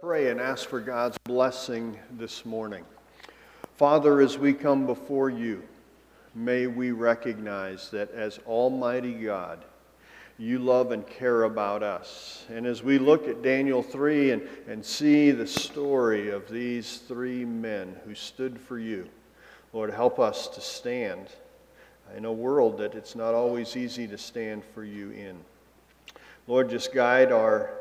pray and ask for God's blessing this morning. Father, as we come before you, may we recognize that as Almighty God, you love and care about us. And as we look at Daniel 3 and, and see the story of these three men who stood for you, Lord, help us to stand in a world that it's not always easy to stand for you in. Lord, just guide our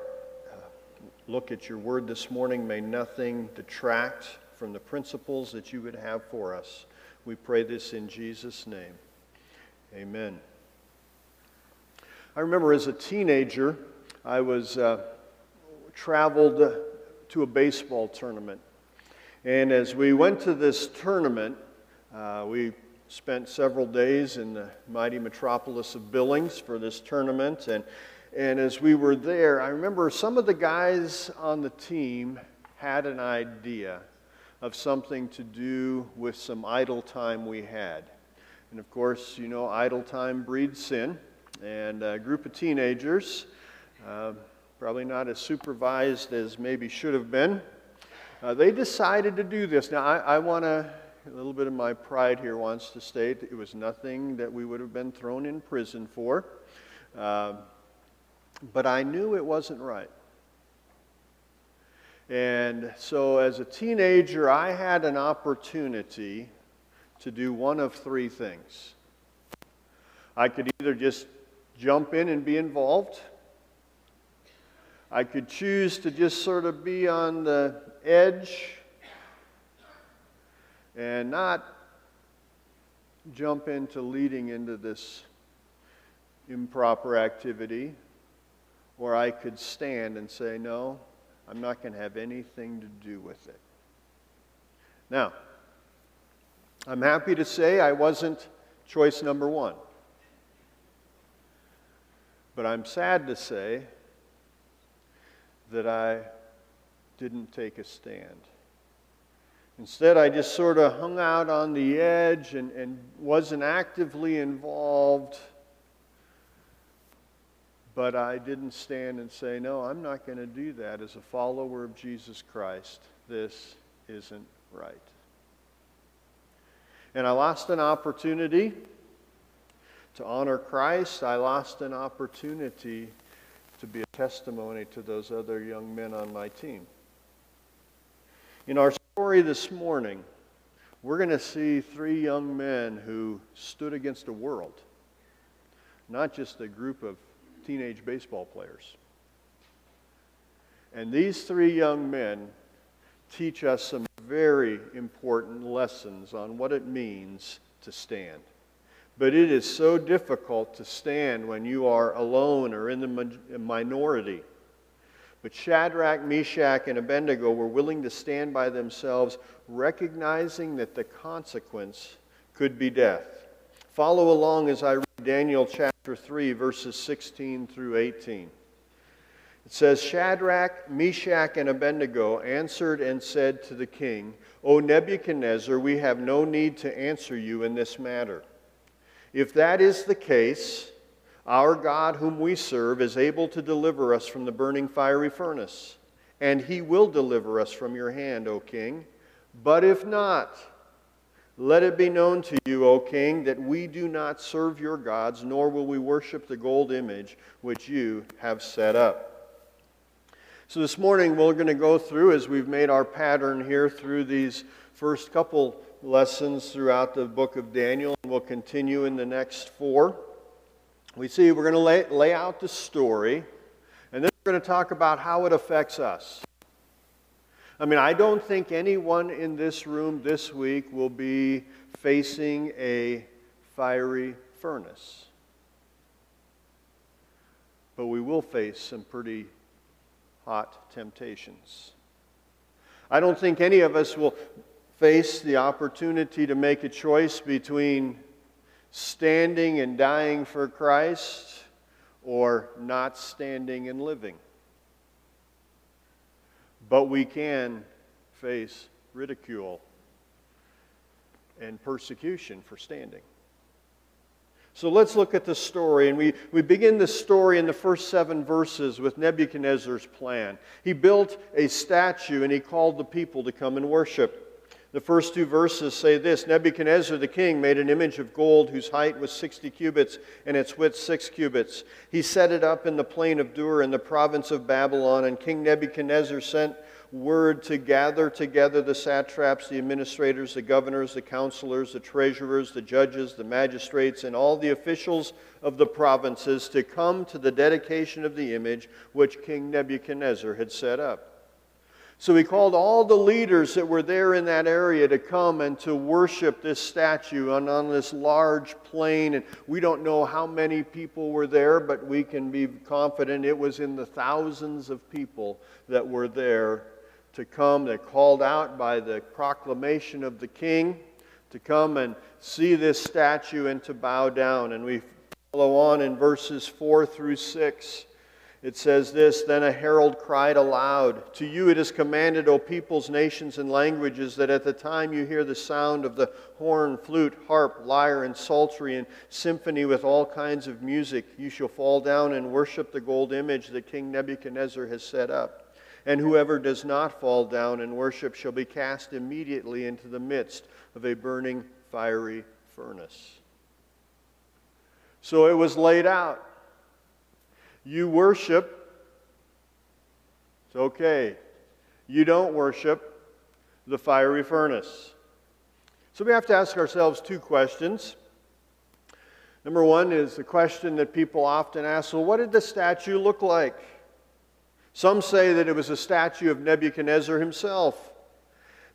look at your word this morning. May nothing detract from the principles that you would have for us. We pray this in Jesus' name. Amen. I remember as a teenager, I was uh, traveled to a baseball tournament. And as we went to this tournament, uh, we spent several days in the mighty metropolis of Billings for this tournament. And and as we were there, I remember some of the guys on the team had an idea of something to do with some idle time we had. And of course, you know, idle time breeds sin. And a group of teenagers, uh, probably not as supervised as maybe should have been, uh, they decided to do this. Now, I, I want to, a little bit of my pride here wants to state it was nothing that we would have been thrown in prison for. Uh, but I knew it wasn't right. And so as a teenager, I had an opportunity to do one of three things. I could either just jump in and be involved. I could choose to just sort of be on the edge and not jump into leading into this improper activity or I could stand and say, No, I'm not going to have anything to do with it. Now, I'm happy to say I wasn't choice number one. But I'm sad to say that I didn't take a stand. Instead, I just sort of hung out on the edge and, and wasn't actively involved but I didn't stand and say, No, I'm not going to do that as a follower of Jesus Christ. This isn't right. And I lost an opportunity to honor Christ. I lost an opportunity to be a testimony to those other young men on my team. In our story this morning, we're going to see three young men who stood against a world, not just a group of teenage baseball players. And these three young men teach us some very important lessons on what it means to stand. But it is so difficult to stand when you are alone or in the minority. But Shadrach, Meshach, and Abednego were willing to stand by themselves, recognizing that the consequence could be death. Follow along as I read Daniel chapter 3, verses 16 through 18. It says Shadrach, Meshach, and Abednego answered and said to the king, O Nebuchadnezzar, we have no need to answer you in this matter. If that is the case, our God, whom we serve, is able to deliver us from the burning fiery furnace, and he will deliver us from your hand, O king. But if not, let it be known to you, O king, that we do not serve your gods, nor will we worship the gold image which you have set up. So this morning we're going to go through, as we've made our pattern here through these first couple lessons throughout the book of Daniel, and we'll continue in the next four. We see we're going to lay, lay out the story, and then we're going to talk about how it affects us. I mean, I don't think anyone in this room this week will be facing a fiery furnace. But we will face some pretty hot temptations. I don't think any of us will face the opportunity to make a choice between standing and dying for Christ or not standing and living but we can face ridicule and persecution for standing. So let's look at the story. And we, we begin the story in the first seven verses with Nebuchadnezzar's plan. He built a statue and he called the people to come and worship. The first two verses say this Nebuchadnezzar the king made an image of gold whose height was 60 cubits and its width 6 cubits. He set it up in the plain of Dura in the province of Babylon, and King Nebuchadnezzar sent word to gather together the satraps, the administrators, the governors, the counselors, the treasurers, the judges, the magistrates, and all the officials of the provinces to come to the dedication of the image which King Nebuchadnezzar had set up. So he called all the leaders that were there in that area to come and to worship this statue on, on this large plain. And we don't know how many people were there, but we can be confident it was in the thousands of people that were there to come, They called out by the proclamation of the king to come and see this statue and to bow down. And we follow on in verses 4 through 6. It says this Then a herald cried aloud, To you it is commanded, O peoples, nations, and languages, that at the time you hear the sound of the horn, flute, harp, lyre, and psaltery, and symphony with all kinds of music, you shall fall down and worship the gold image that King Nebuchadnezzar has set up. And whoever does not fall down and worship shall be cast immediately into the midst of a burning fiery furnace. So it was laid out. You worship, it's okay. You don't worship, the fiery furnace. So we have to ask ourselves two questions. Number one is the question that people often ask well, what did the statue look like? Some say that it was a statue of Nebuchadnezzar himself.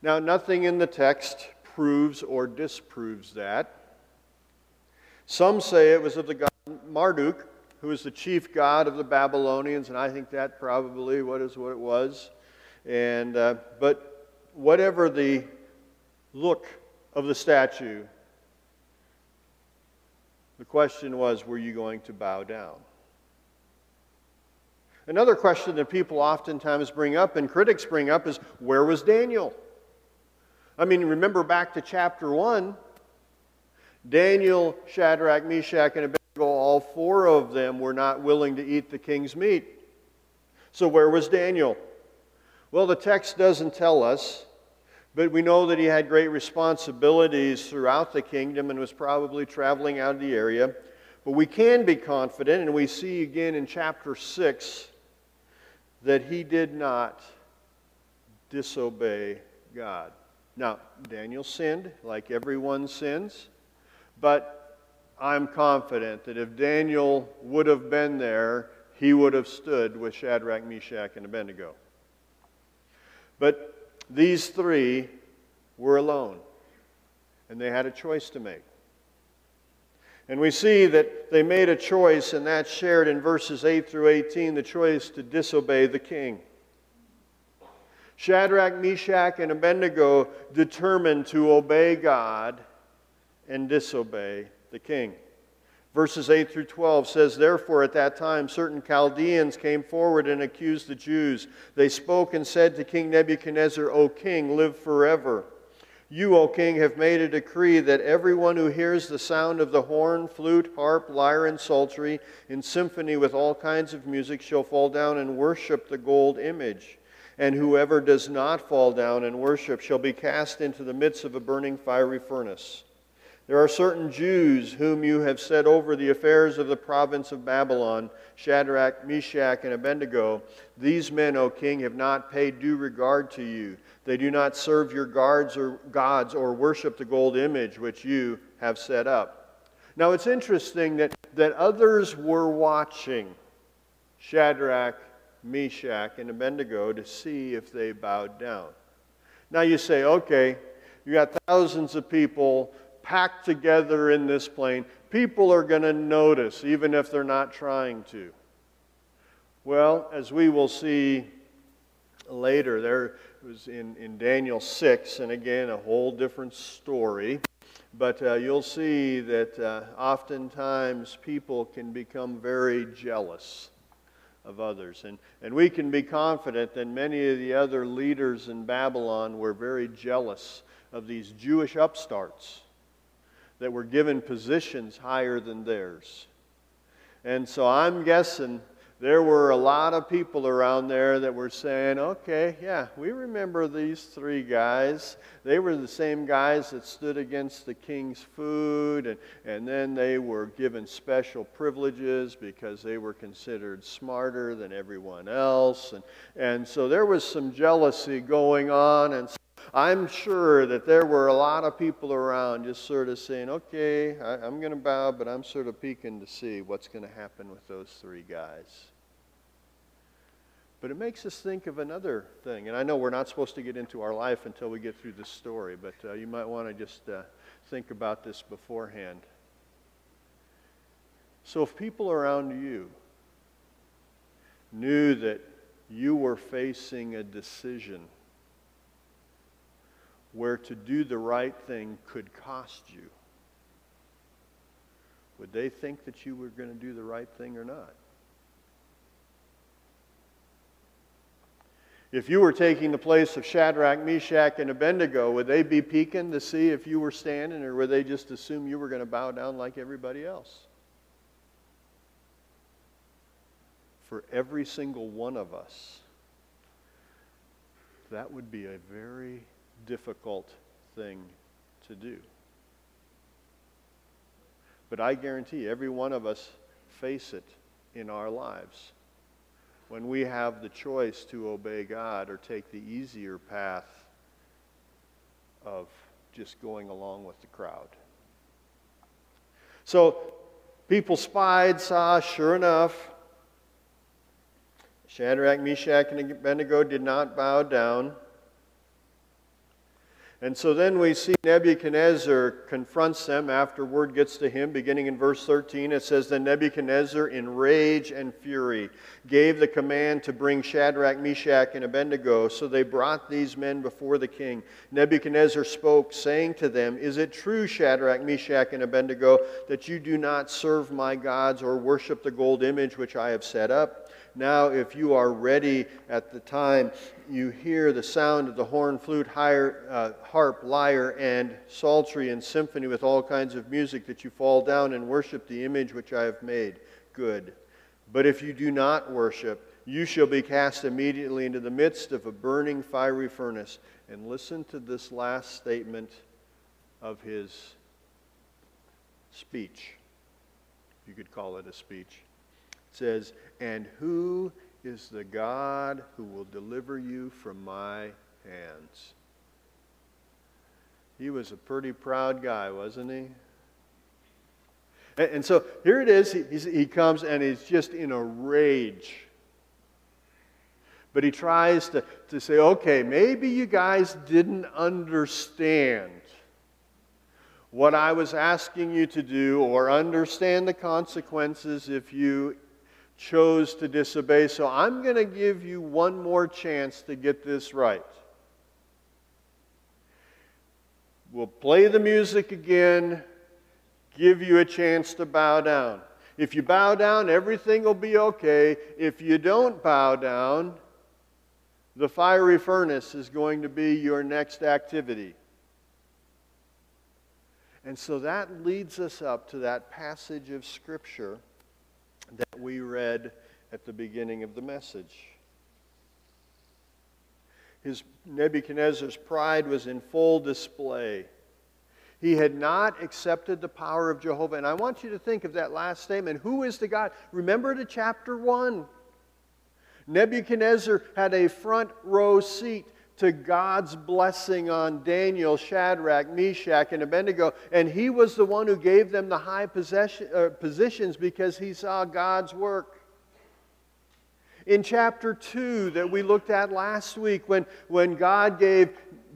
Now, nothing in the text proves or disproves that. Some say it was of the god Marduk, who was the chief god of the Babylonians, and I think that probably what is what it was. And uh, but whatever the look of the statue, the question was, were you going to bow down? Another question that people oftentimes bring up and critics bring up is where was Daniel? I mean, remember back to chapter 1. Daniel, Shadrach, Meshach, and Abednego, all four of them were not willing to eat the king's meat. So, where was Daniel? Well, the text doesn't tell us, but we know that he had great responsibilities throughout the kingdom and was probably traveling out of the area. But we can be confident, and we see again in chapter 6 that he did not disobey God. Now, Daniel sinned like everyone sins, but I'm confident that if Daniel would have been there, he would have stood with Shadrach, Meshach, and Abednego. But these three were alone, and they had a choice to make. And we see that they made a choice, and that's shared in verses 8 through 18 the choice to disobey the king. Shadrach, Meshach, and Abednego determined to obey God and disobey the king. Verses 8 through 12 says, Therefore, at that time, certain Chaldeans came forward and accused the Jews. They spoke and said to King Nebuchadnezzar, O king, live forever. You, O king, have made a decree that everyone who hears the sound of the horn, flute, harp, lyre, and psaltery in symphony with all kinds of music shall fall down and worship the gold image. And whoever does not fall down and worship shall be cast into the midst of a burning fiery furnace. There are certain Jews whom you have set over the affairs of the province of Babylon Shadrach, Meshach, and Abednego. These men, O king, have not paid due regard to you. They do not serve your guards or gods or worship the gold image which you have set up. Now it's interesting that, that others were watching Shadrach, Meshach, and Abednego to see if they bowed down. Now you say, okay, you got thousands of people packed together in this plain, People are going to notice, even if they're not trying to. Well, as we will see later, there, was in, in Daniel 6, and again, a whole different story. But uh, you'll see that uh, oftentimes people can become very jealous of others. And, and we can be confident that many of the other leaders in Babylon were very jealous of these Jewish upstarts that were given positions higher than theirs. And so I'm guessing there were a lot of people around there that were saying, okay, yeah, we remember these three guys. They were the same guys that stood against the king's food, and, and then they were given special privileges because they were considered smarter than everyone else. And, and so there was some jealousy going on, and I'm sure that there were a lot of people around just sort of saying, okay, I, am going to bow, but I'm sort of peeking to see what's going to happen with those three guys. But it makes us think of another thing. And I know we're not supposed to get into our life until we get through this story, but uh, you might want to just uh, think about this beforehand. So if people around you knew that you were facing a decision where to do the right thing could cost you, would they think that you were going to do the right thing or not? If you were taking the place of Shadrach, Meshach, and Abednego, would they be peeking to see if you were standing, or would they just assume you were going to bow down like everybody else? For every single one of us, that would be a very difficult thing to do. But I guarantee every one of us face it in our lives when we have the choice to obey God or take the easier path of just going along with the crowd. So people spied, saw, sure enough, Shadrach, Meshach, and Abednego did not bow down. And so then we see Nebuchadnezzar confronts them after word gets to him. Beginning in verse 13, it says, Then Nebuchadnezzar, in rage and fury, gave the command to bring Shadrach, Meshach, and Abednego. So they brought these men before the king. Nebuchadnezzar spoke, saying to them, Is it true, Shadrach, Meshach, and Abednego, that you do not serve my gods or worship the gold image which I have set up? Now, if you are ready at the time you hear the sound of the horn, flute, higher, uh, harp, lyre, and psaltery and symphony with all kinds of music, that you fall down and worship the image which I have made, good. But if you do not worship, you shall be cast immediately into the midst of a burning fiery furnace. And listen to this last statement of his speech. You could call it a speech says, And who is the God who will deliver you from my hands? He was a pretty proud guy, wasn't he? And, so here it is. He, he comes and he's just in a rage. But he tries to, to say, okay, maybe you guys didn't understand what I was asking you to do or understand the consequences if you chose to disobey. So I'm going to give you one more chance to get this right. We'll play the music again, give you a chance to bow down. If you bow down, everything will be okay. If you don't bow down, the fiery furnace is going to be your next activity. And so that leads us up to that passage of Scripture we read at the beginning of the message. His Nebuchadnezzar's pride was in full display. He had not accepted the power of Jehovah. And I want you to think of that last statement. Who is the God? Remember to chapter 1. Nebuchadnezzar had a front row seat to God's blessing on Daniel, Shadrach, Meshach, and Abednego. And he was the one who gave them the high uh, positions because he saw God's work. In chapter 2 that we looked at last week, when, when God gave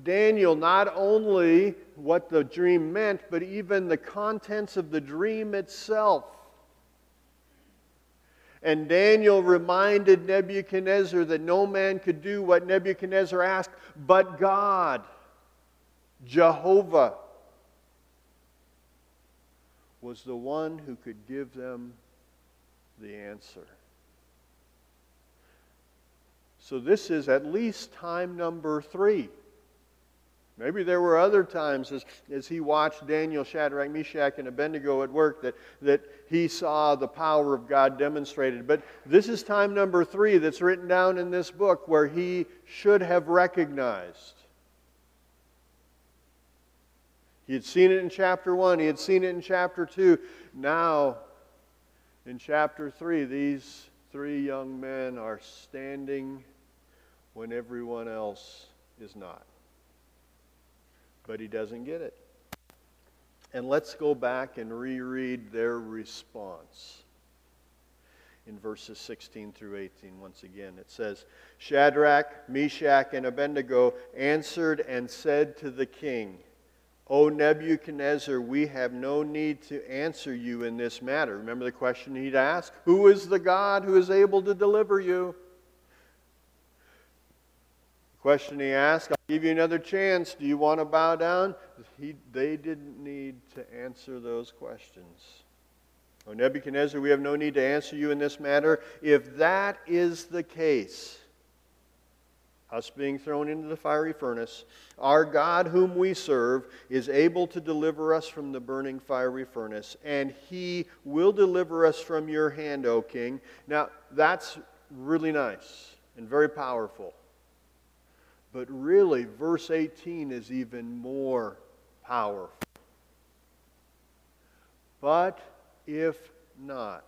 Daniel not only what the dream meant, but even the contents of the dream itself. And Daniel reminded Nebuchadnezzar that no man could do what Nebuchadnezzar asked, but God, Jehovah, was the one who could give them the answer. So this is at least time number three Maybe there were other times as, as he watched Daniel, Shadrach, Meshach, and Abednego at work that, that he saw the power of God demonstrated. But this is time number three that's written down in this book where he should have recognized. He had seen it in chapter one, he had seen it in chapter two. Now, in chapter three, these three young men are standing when everyone else is not but he doesn't get it. And let's go back and reread their response in verses 16 through 18 once again. It says, Shadrach, Meshach, and Abednego answered and said to the king, O Nebuchadnezzar, we have no need to answer you in this matter. Remember the question he'd asked? Who is the God who is able to deliver you? Question he asked, I'll give you another chance. Do you want to bow down? He, they didn't need to answer those questions. O Nebuchadnezzar, we have no need to answer you in this matter. If that is the case, us being thrown into the fiery furnace, our God, whom we serve, is able to deliver us from the burning fiery furnace, and he will deliver us from your hand, O king. Now, that's really nice and very powerful. But really, verse 18 is even more powerful. But if not,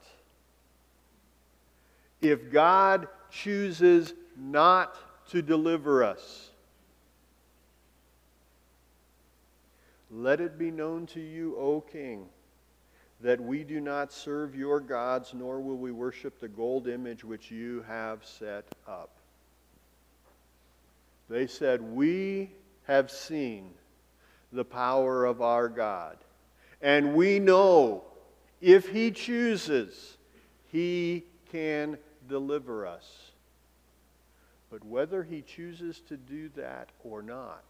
if God chooses not to deliver us, let it be known to you, O King, that we do not serve your gods, nor will we worship the gold image which you have set up. They said, We have seen the power of our God. And we know if He chooses, He can deliver us. But whether He chooses to do that or not,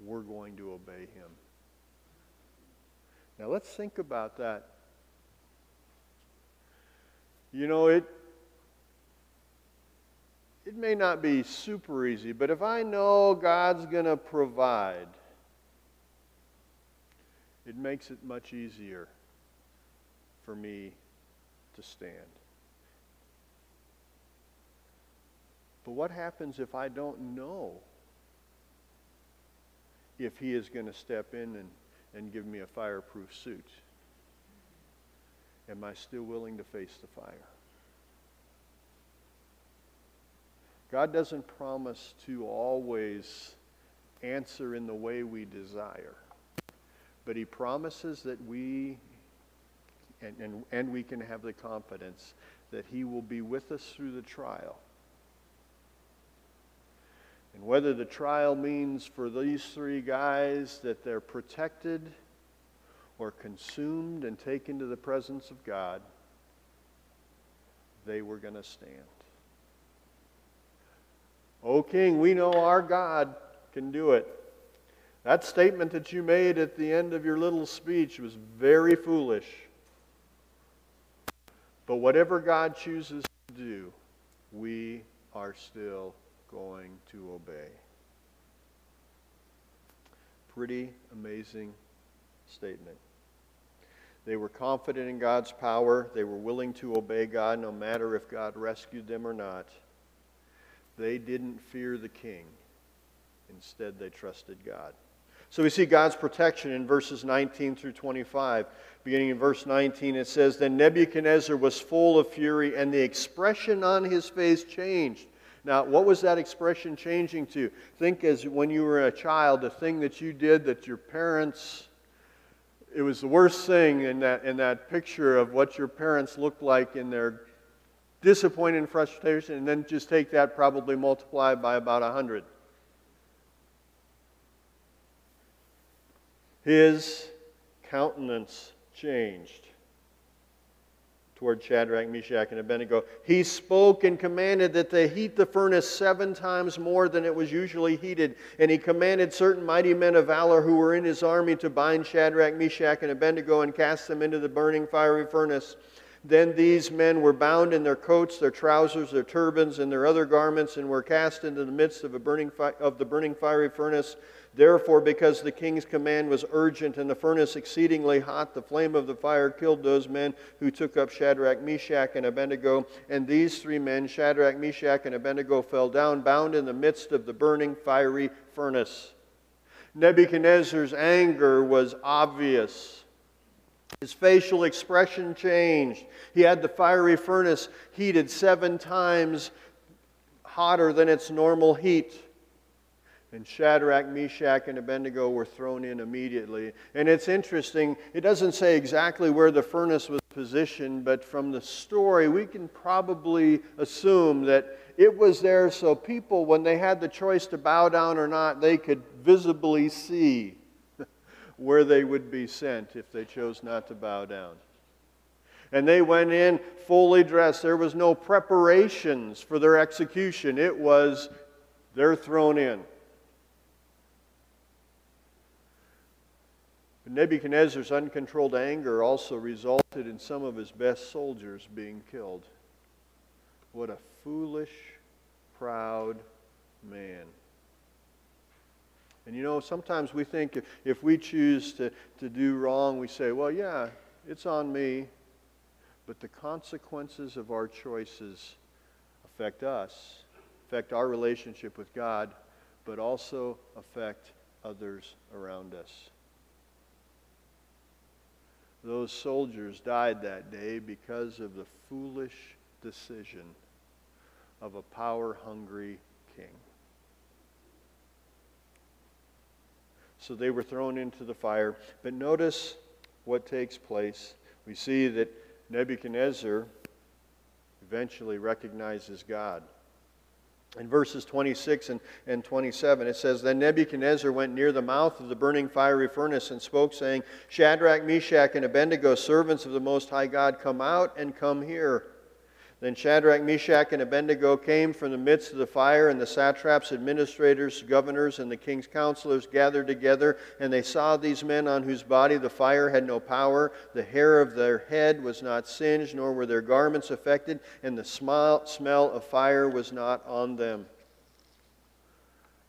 we're going to obey Him. Now let's think about that. You know, it, it may not be super easy, but if I know God's going to provide, it makes it much easier for me to stand. But what happens if I don't know if He is going to step in and, and give me a fireproof suit? Am I still willing to face the fire? God doesn't promise to always answer in the way we desire, but He promises that we, and, and, and we can have the confidence that He will be with us through the trial. And whether the trial means for these three guys that they're protected or consumed and taken to the presence of God, they were going to stand. O King, we know our God can do it. That statement that you made at the end of your little speech was very foolish. But whatever God chooses to do, we are still going to obey. Pretty amazing statement. They were confident in God's power. They were willing to obey God no matter if God rescued them or not. They didn't fear the king. Instead, they trusted God. So we see God's protection in verses 19 through 25. Beginning in verse 19, it says, Then Nebuchadnezzar was full of fury, and the expression on his face changed. Now, what was that expression changing to? Think as when you were a child, the thing that you did that your parents, it was the worst thing in that, in that picture of what your parents looked like in their disappointment and frustration, and then just take that, probably multiply by about 100. His countenance changed toward Shadrach, Meshach, and Abednego. He spoke and commanded that they heat the furnace seven times more than it was usually heated. And he commanded certain mighty men of valor who were in his army to bind Shadrach, Meshach, and Abednego and cast them into the burning fiery furnace. Then these men were bound in their coats, their trousers, their turbans, and their other garments, and were cast into the midst of, a burning fi- of the burning fiery furnace. Therefore, because the king's command was urgent and the furnace exceedingly hot, the flame of the fire killed those men who took up Shadrach, Meshach, and Abednego. And these three men, Shadrach, Meshach, and Abednego, fell down, bound in the midst of the burning fiery furnace. Nebuchadnezzar's anger was obvious. His facial expression changed. He had the fiery furnace heated seven times hotter than its normal heat. And Shadrach, Meshach, and Abednego were thrown in immediately. And it's interesting, it doesn't say exactly where the furnace was positioned, but from the story, we can probably assume that it was there so people, when they had the choice to bow down or not, they could visibly see where they would be sent if they chose not to bow down. And they went in fully dressed. There was no preparations for their execution. It was, they're thrown in. Nebuchadnezzar's uncontrolled anger also resulted in some of his best soldiers being killed. What a foolish, proud man. And you know, sometimes we think if, if we choose to, to do wrong, we say, well, yeah, it's on me. But the consequences of our choices affect us, affect our relationship with God, but also affect others around us. Those soldiers died that day because of the foolish decision of a power hungry king. So they were thrown into the fire. But notice what takes place. We see that Nebuchadnezzar eventually recognizes God. In verses 26 and, and 27, it says, Then Nebuchadnezzar went near the mouth of the burning fiery furnace and spoke, saying, Shadrach, Meshach, and Abednego, servants of the Most High God, come out and come here. Then Shadrach, Meshach, and Abednego came from the midst of the fire, and the satraps, administrators, governors, and the king's counselors gathered together, and they saw these men on whose body the fire had no power. The hair of their head was not singed, nor were their garments affected, and the smell of fire was not on them.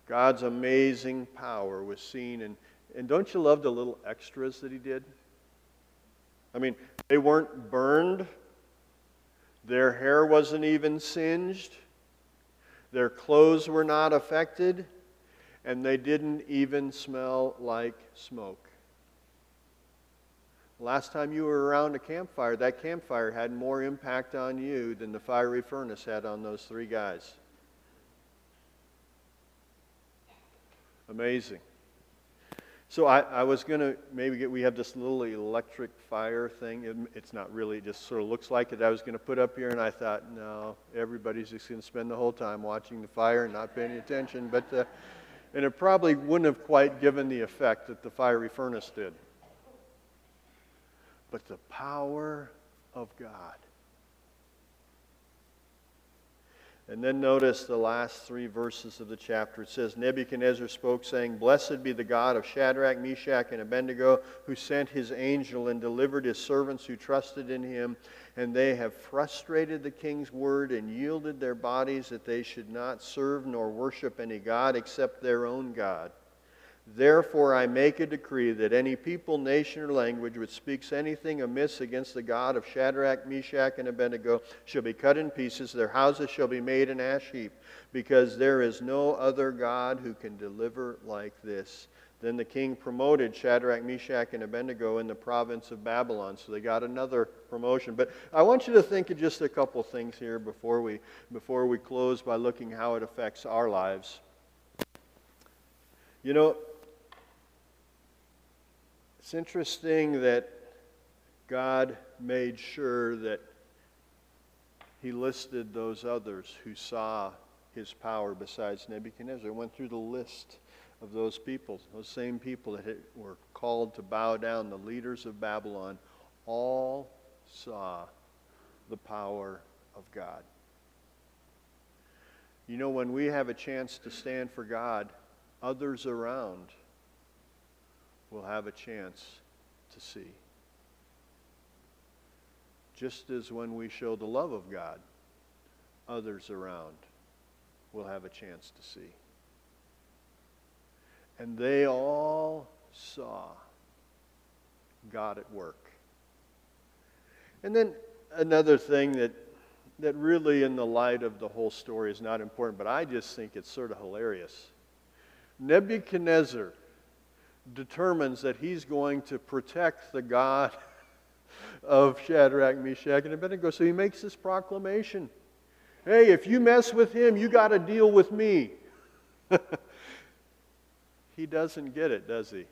God's amazing power was seen. And, and don't you love the little extras that he did? I mean, they weren't burned their hair wasn't even singed. Their clothes were not affected. And they didn't even smell like smoke. Last time you were around a campfire, that campfire had more impact on you than the fiery furnace had on those three guys. Amazing. So I, I was going to maybe get, we have this little electric fire thing. It, it's not really, it just sort of looks like it. I was going to put up here, and I thought, no, everybody's just going to spend the whole time watching the fire and not paying attention. But, uh, and it probably wouldn't have quite given the effect that the fiery furnace did. But the power of God And then notice the last three verses of the chapter. It says, Nebuchadnezzar spoke, saying, Blessed be the God of Shadrach, Meshach, and Abednego, who sent his angel and delivered his servants who trusted in him. And they have frustrated the king's word and yielded their bodies that they should not serve nor worship any God except their own God. Therefore, I make a decree that any people, nation, or language which speaks anything amiss against the God of Shadrach, Meshach, and Abednego shall be cut in pieces. Their houses shall be made an ash heap, because there is no other God who can deliver like this. Then the king promoted Shadrach, Meshach, and Abednego in the province of Babylon. So they got another promotion. But I want you to think of just a couple things here before we, before we close by looking how it affects our lives. You know, it's interesting that God made sure that he listed those others who saw his power besides Nebuchadnezzar. Went through the list of those people, those same people that were called to bow down, the leaders of Babylon, all saw the power of God. You know, when we have a chance to stand for God, others around will have a chance to see. just as when we show the love of God, others around will have a chance to see. And they all saw God at work. And then another thing that, that really, in the light of the whole story, is not important, but I just think it's sort of hilarious. Nebuchadnezzar determines that he's going to protect the God of Shadrach, Meshach, and Abednego. So he makes this proclamation Hey, if you mess with him, you got to deal with me. he doesn't get it, does he?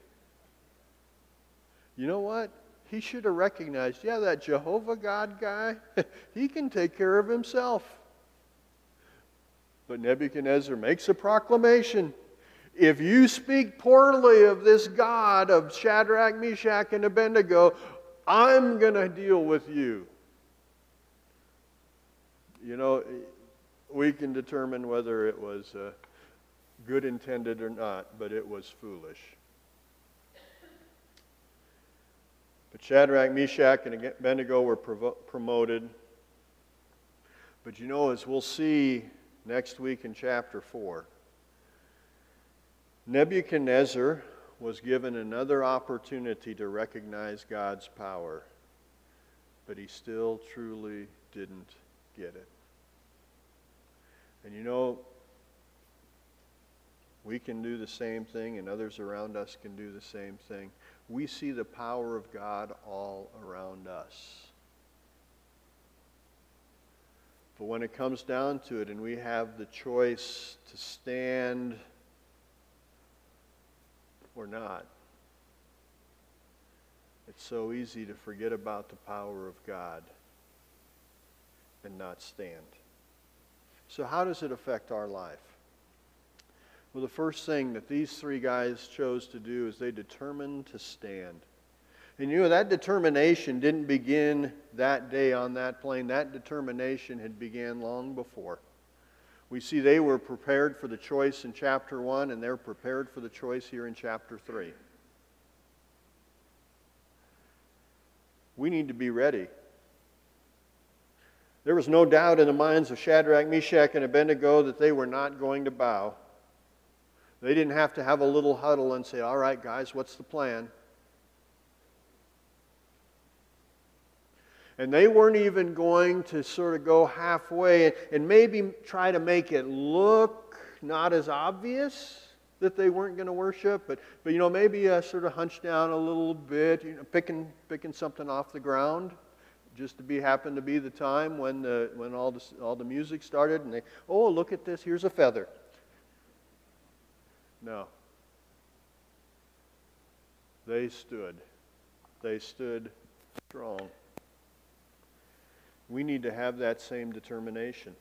You know what? He should have recognized, yeah, that Jehovah God guy, he can take care of himself. But Nebuchadnezzar makes a proclamation. If you speak poorly of this God of Shadrach, Meshach, and Abednego, I'm going to deal with you. You know, we can determine whether it was uh, good intended or not, but it was foolish. But Shadrach, Meshach, and Abednego were promoted. But you know, as we'll see next week in chapter 4, Nebuchadnezzar was given another opportunity to recognize God's power, but he still truly didn't get it. And you know, we can do the same thing, and others around us can do the same thing. We see the power of God all around us. But when it comes down to it, and we have the choice to stand or not, it's so easy to forget about the power of God and not stand. So, how does it affect our life? Well, the first thing that these three guys chose to do is they determined to stand. And you know, that determination didn't begin that day on that plain. That determination had began long before. We see they were prepared for the choice in chapter 1, and they're prepared for the choice here in chapter 3. We need to be ready there was no doubt in the minds of Shadrach, Meshach, and Abednego that they were not going to bow. They didn't have to have a little huddle and say, All right, guys, what's the plan? And they weren't even going to sort of go halfway and maybe try to make it look not as obvious that they weren't going to worship, but, but you know, maybe uh, sort of hunch down a little bit, you know, picking, picking something off the ground just to be happened to be the time when the when all the all the music started and they oh look at this here's a feather. No. They stood. They stood strong we need to have that same determination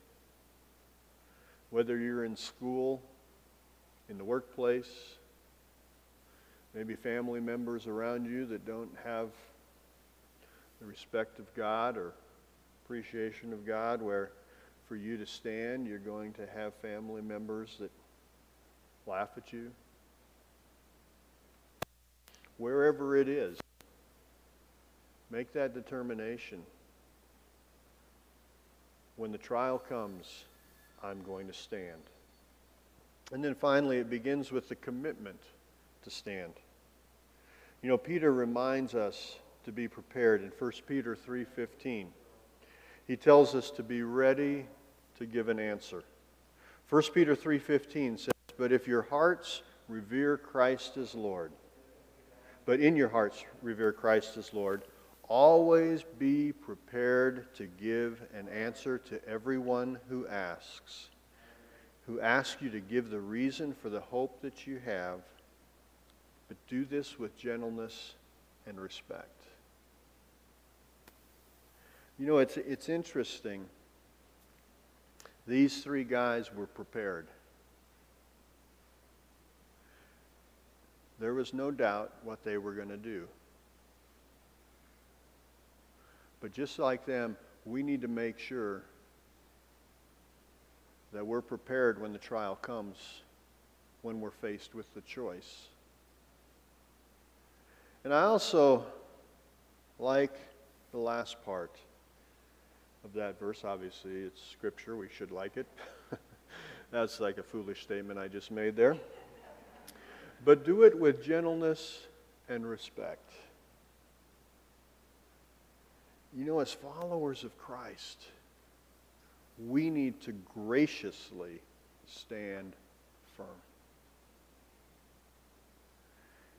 whether you're in school in the workplace maybe family members around you that don't have the respect of God or appreciation of God, where for you to stand, you're going to have family members that laugh at you. Wherever it is, make that determination. When the trial comes, I'm going to stand. And then finally, it begins with the commitment to stand. You know, Peter reminds us to be prepared in 1 Peter 3:15. He tells us to be ready to give an answer. 1 Peter 3:15 says, "But if your hearts revere Christ as Lord, but in your hearts revere Christ as Lord, always be prepared to give an answer to everyone who asks, who asks you to give the reason for the hope that you have, but do this with gentleness and respect." You know, it's, it's interesting. These three guys were prepared. There was no doubt what they were going to do. But just like them, we need to make sure that we're prepared when the trial comes, when we're faced with the choice. And I also like the last part of that verse. Obviously, it's scripture. We should like it. That's like a foolish statement I just made there. But do it with gentleness and respect. You know, as followers of Christ, we need to graciously stand firm.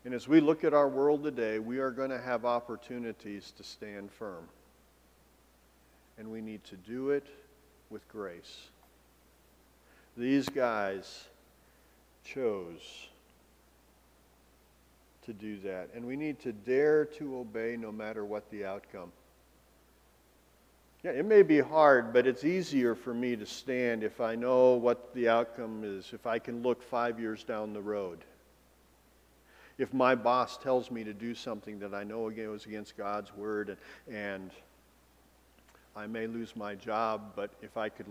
And as we look at our world today, we are going to have opportunities to stand firm. And we need to do it with grace. These guys chose to do that. And we need to dare to obey no matter what the outcome. Yeah, it may be hard, but it's easier for me to stand if I know what the outcome is, if I can look five years down the road. If my boss tells me to do something that I know goes against God's word, and, and I may lose my job, but if I could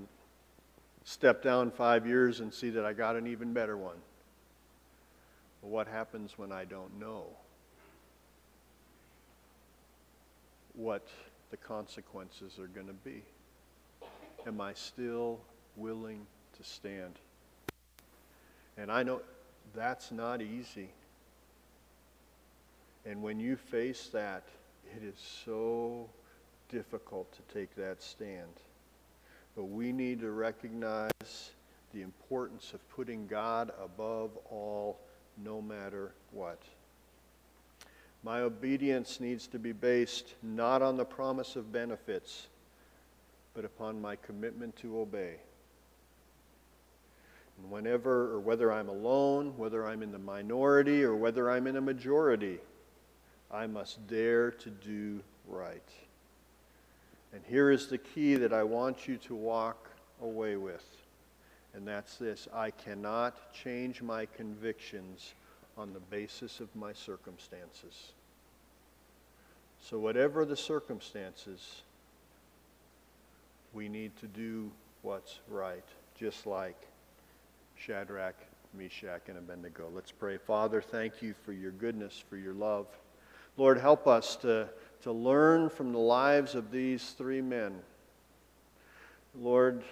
step down five years and see that I got an even better one. what happens when I don't know what the consequences are going to be? Am I still willing to stand? And I know that's not easy. And when you face that, it is so difficult to take that stand. But we need to recognize the importance of putting God above all, no matter what. My obedience needs to be based not on the promise of benefits, but upon my commitment to obey. And whenever or whether I'm alone, whether I'm in the minority, or whether I'm in a majority, I must dare to do right. And here is the key that I want you to walk away with. And that's this I cannot change my convictions on the basis of my circumstances. So, whatever the circumstances, we need to do what's right, just like Shadrach, Meshach, and Abednego. Let's pray. Father, thank you for your goodness, for your love. Lord, help us to to learn from the lives of these three men. Lord,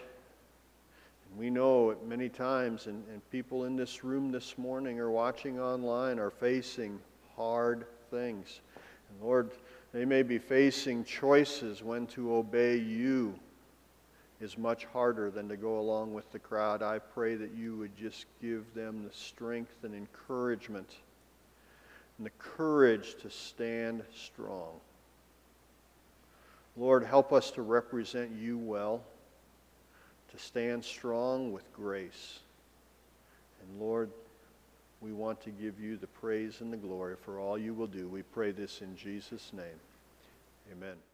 we know it many times, and, and people in this room this morning or watching online are facing hard things. And Lord, they may be facing choices when to obey you is much harder than to go along with the crowd. I pray that you would just give them the strength and encouragement and the courage to stand strong. Lord, help us to represent you well, to stand strong with grace. And Lord, we want to give you the praise and the glory for all you will do. We pray this in Jesus' name. Amen.